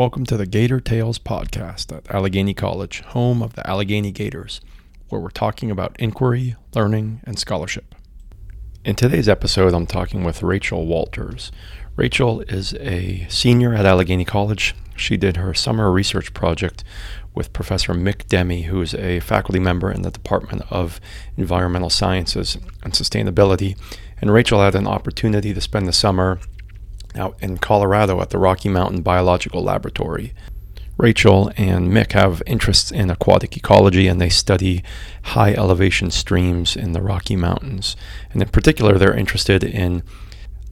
Welcome to the Gator Tales podcast at Allegheny College, home of the Allegheny Gators, where we're talking about inquiry, learning, and scholarship. In today's episode, I'm talking with Rachel Walters. Rachel is a senior at Allegheny College. She did her summer research project with Professor Mick Demi, who is a faculty member in the Department of Environmental Sciences and Sustainability. And Rachel had an opportunity to spend the summer out in Colorado at the Rocky Mountain Biological Laboratory. Rachel and Mick have interests in aquatic ecology and they study high elevation streams in the Rocky Mountains. And in particular, they're interested in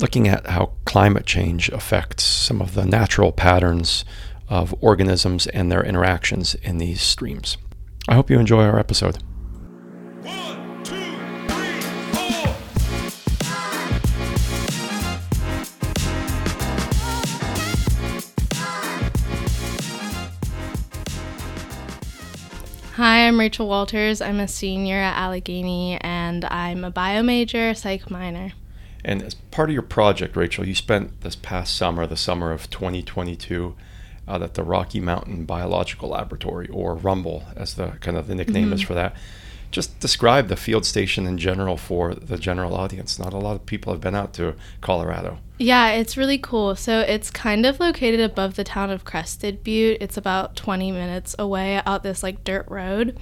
looking at how climate change affects some of the natural patterns of organisms and their interactions in these streams. I hope you enjoy our episode. I'm Rachel Walters. I'm a senior at Allegheny and I'm a bio major, psych minor. And as part of your project, Rachel, you spent this past summer, the summer of 2022, out at the Rocky Mountain Biological Laboratory, or Rumble, as the kind of the nickname is mm-hmm. for that. Just describe the field station in general for the general audience. Not a lot of people have been out to Colorado. Yeah, it's really cool. So it's kind of located above the town of Crested Butte. It's about 20 minutes away out this like dirt road,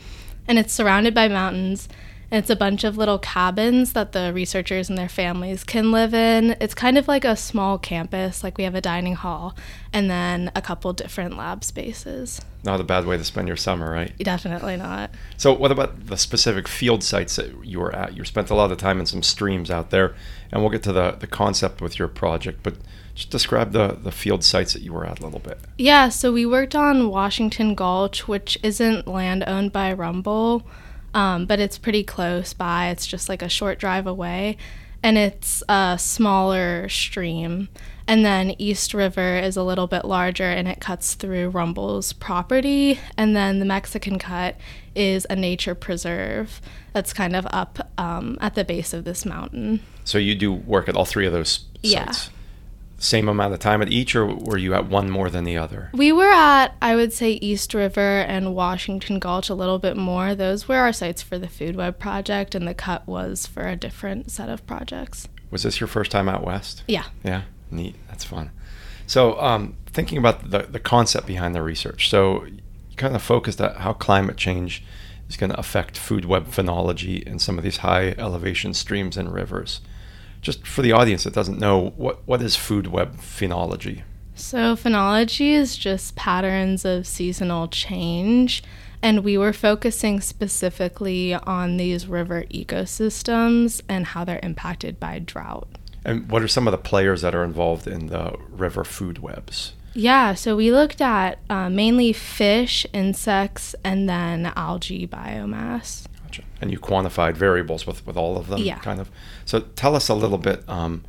and it's surrounded by mountains. And it's a bunch of little cabins that the researchers and their families can live in. It's kind of like a small campus, like we have a dining hall and then a couple different lab spaces. Not a bad way to spend your summer, right? Definitely not. So, what about the specific field sites that you were at? You spent a lot of time in some streams out there, and we'll get to the, the concept with your project, but just describe the, the field sites that you were at a little bit. Yeah, so we worked on Washington Gulch, which isn't land owned by Rumble, um, but it's pretty close by. It's just like a short drive away, and it's a smaller stream. And then East River is a little bit larger and it cuts through Rumble's property. And then the Mexican Cut is a nature preserve that's kind of up um, at the base of this mountain. So, you do work at all three of those sites? Yeah. Same amount of time at each, or were you at one more than the other? We were at, I would say, East River and Washington Gulch a little bit more. Those were our sites for the Food Web project, and the cut was for a different set of projects. Was this your first time out west? Yeah. Yeah, neat. That's fun. So, um, thinking about the, the concept behind the research, so you kind of focused on how climate change is going to affect food web phenology in some of these high elevation streams and rivers. Just for the audience that doesn't know, what, what is food web phenology? So, phenology is just patterns of seasonal change, and we were focusing specifically on these river ecosystems and how they're impacted by drought. And what are some of the players that are involved in the river food webs? Yeah, so we looked at uh, mainly fish, insects, and then algae biomass. Gotcha. And you quantified variables with, with all of them, Yeah. kind of. So tell us a little bit um,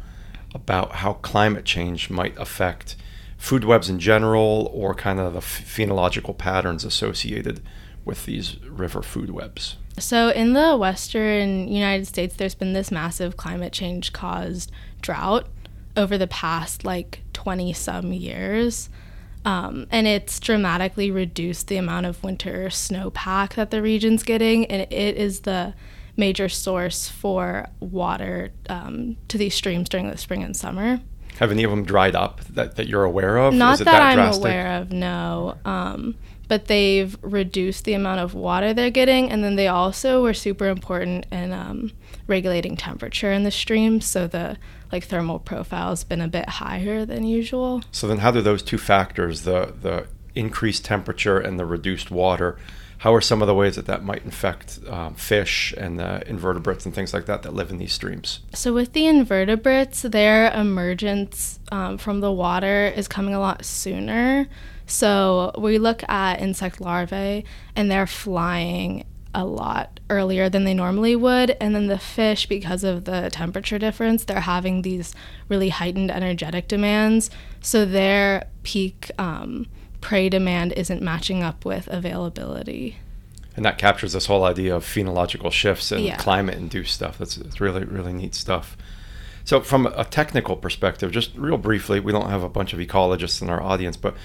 about how climate change might affect food webs in general, or kind of the phenological patterns associated with these river food webs. So, in the western United States, there's been this massive climate change caused drought over the past like 20 some years. Um, and it's dramatically reduced the amount of winter snowpack that the region's getting. And it is the major source for water um, to these streams during the spring and summer. Have any of them dried up that, that you're aware of? Not Is it that, I'm drastic? aware of, no. Um, but they've reduced the amount of water they're getting, and then they also were super important in um, regulating temperature in the streams. So the like thermal profile's been a bit higher than usual. So then, how do those two factors, the the increased temperature and the reduced water, how are some of the ways that that might infect um, fish and the invertebrates and things like that that live in these streams? So with the invertebrates, their emergence um, from the water is coming a lot sooner. So we look at insect larvae, and they're flying a lot earlier than they normally would. And then the fish, because of the temperature difference, they're having these really heightened energetic demands. So their peak um, prey demand isn't matching up with availability. And that captures this whole idea of phenological shifts and Yeah. climate induced stuff. That's it's really, really neat stuff. So, from a technical perspective, just real briefly, we don't have a bunch of ecologists in our audience, but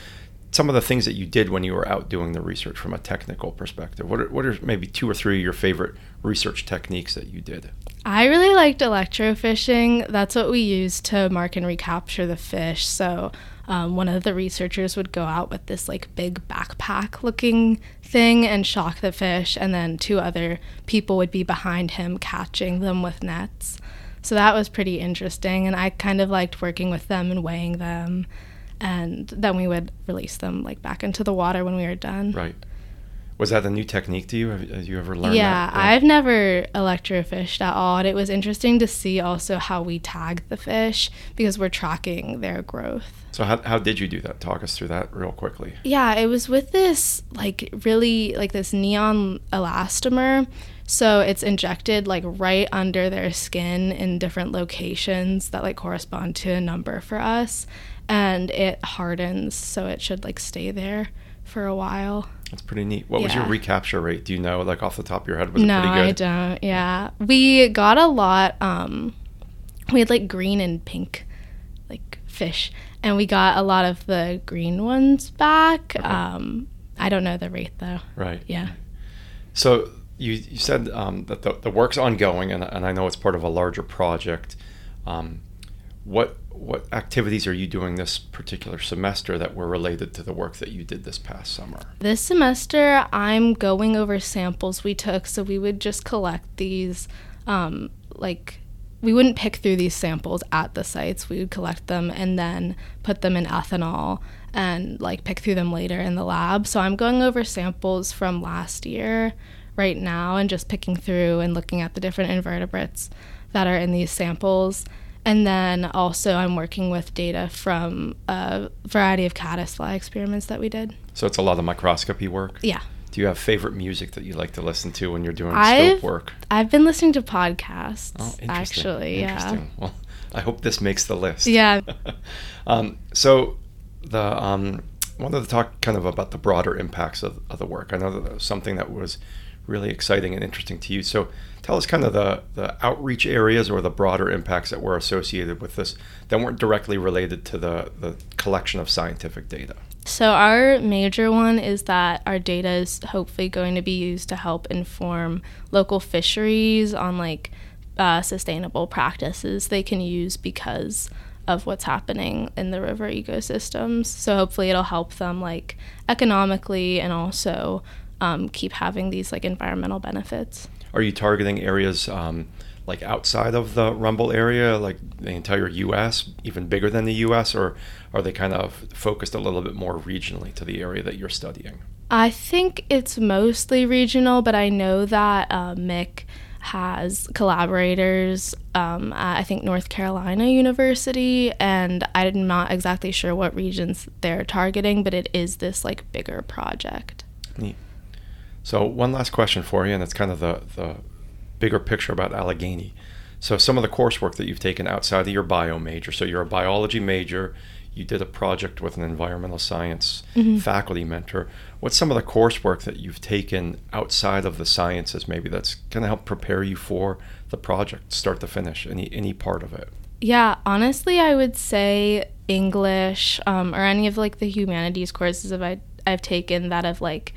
some of the things that you did when you were out doing the research from a technical perspective? What are, what are maybe two or three of your favorite research techniques that you did? I really liked electrofishing. That's what we used to mark and recapture the fish. So um, one of the researchers would go out with this like big backpack looking thing and shock the fish, and then two other people would be behind him catching them with nets. So that was pretty interesting, and I kind of liked working with them and weighing them, and then we would release them like back into the water when we were done. Right. Was that a new technique to you? Have, have you ever learned Yeah, that? I've never electrofished at all. And it was interesting to see also how we tag the fish because we're tracking their growth. So how, how did you do that? Talk us through that real quickly. Yeah, it was with this like really like this neon elastomer. So it's injected like right under their skin in different locations that like correspond to a number for us and it hardens so it should like stay there for a while. That's pretty neat. What was your recapture rate? Do you know, like off the top of your head? Was no, it pretty good? No, I don't. Yeah, we got a lot. Um, we had like green and pink, like fish, and we got a lot of the green ones back. Um, I don't know the rate though. Right. Yeah. So you, you said um, that the, the work's ongoing, and, and I know it's part of a larger project. Um, what what activities are you doing this particular semester that were related to the work that you did this past summer? This semester, I'm going over samples we took, so we would just collect these, um, like. We wouldn't pick through these samples at the sites. We would collect them and then put them in ethanol and like pick through them later in the lab. So I'm going over samples from last year right now and just picking through and looking at the different invertebrates that are in these samples. And then also I'm working with data from a variety of caddisfly experiments that we did. So it's a lot of microscopy work. Yeah. Do you have favorite music that you like to listen to when you're doing I've- scope work? I've been listening to podcasts Oh, interesting. actually. Yeah. Interesting. Well, I hope this makes the list. Yeah. um, so the um, wanted to talk kind of about the broader impacts of, of the work. I know that, that was something that was really exciting and interesting to you. So tell us kind of the, the outreach areas or the broader impacts that were associated with this that weren't directly related to the, the collection of scientific data. So our major one is that our data is hopefully going to be used to help inform local fisheries on like uh, sustainable practices they can use because of what's happening in the river ecosystems. So hopefully it'll help them like economically and also um, keep having these like environmental benefits. Are you targeting areas um, like outside of the Rumble area, like the entire U.S., even bigger than the U.S., or are they kind of focused a little bit more regionally to the area that you're studying? I think it's mostly regional, but I know that uh, Mick has collaborators um, at, I think, North Carolina University, and I'm not exactly sure what regions they're targeting, but it is this like bigger project. Neat. So one last question for you, and it's kind of the, the bigger picture about Allegheny. So some of the coursework that you've taken outside of your bio major. So you're a biology major. You did a project with an environmental science faculty mentor. What's some of the coursework that you've taken outside of the sciences, maybe that's going to help prepare you for the project, start to finish, any any part of it? Yeah, honestly, I would say English um, or any of like the humanities courses that I, I've taken that have like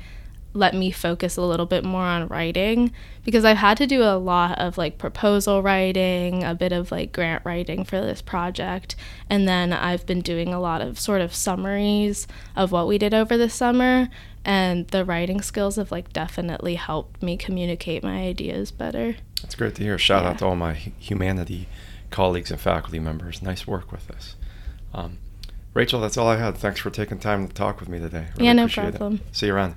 let me focus a little bit more on writing because I've had to do a lot of like proposal writing, a bit of like grant writing for this project, and then I've been doing a lot of sort of summaries of what we did over the summer. And the writing skills have like definitely helped me communicate my ideas better. That's great to hear. Shout Yeah. out to all my humanity colleagues and faculty members. Nice work with this. Um, Rachel, that's all I had. Thanks for taking time to talk with me today. Yeah, no appreciate it. problem. See you around.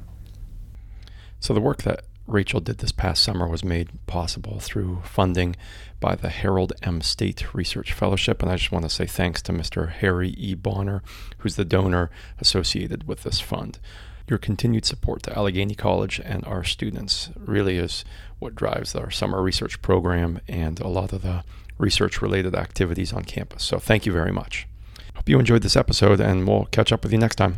So the work that Rachel did this past summer was made possible through funding by the Harold M. State Research Fellowship, and I just want to say thanks to Mr. Harry E. Bonner, who's the donor associated with this fund. Your continued support to Allegheny College and our students really is what drives our summer research program and a lot of the research related activities on campus. So thank you very much. Hope you enjoyed this episode, and we'll catch up with you next time.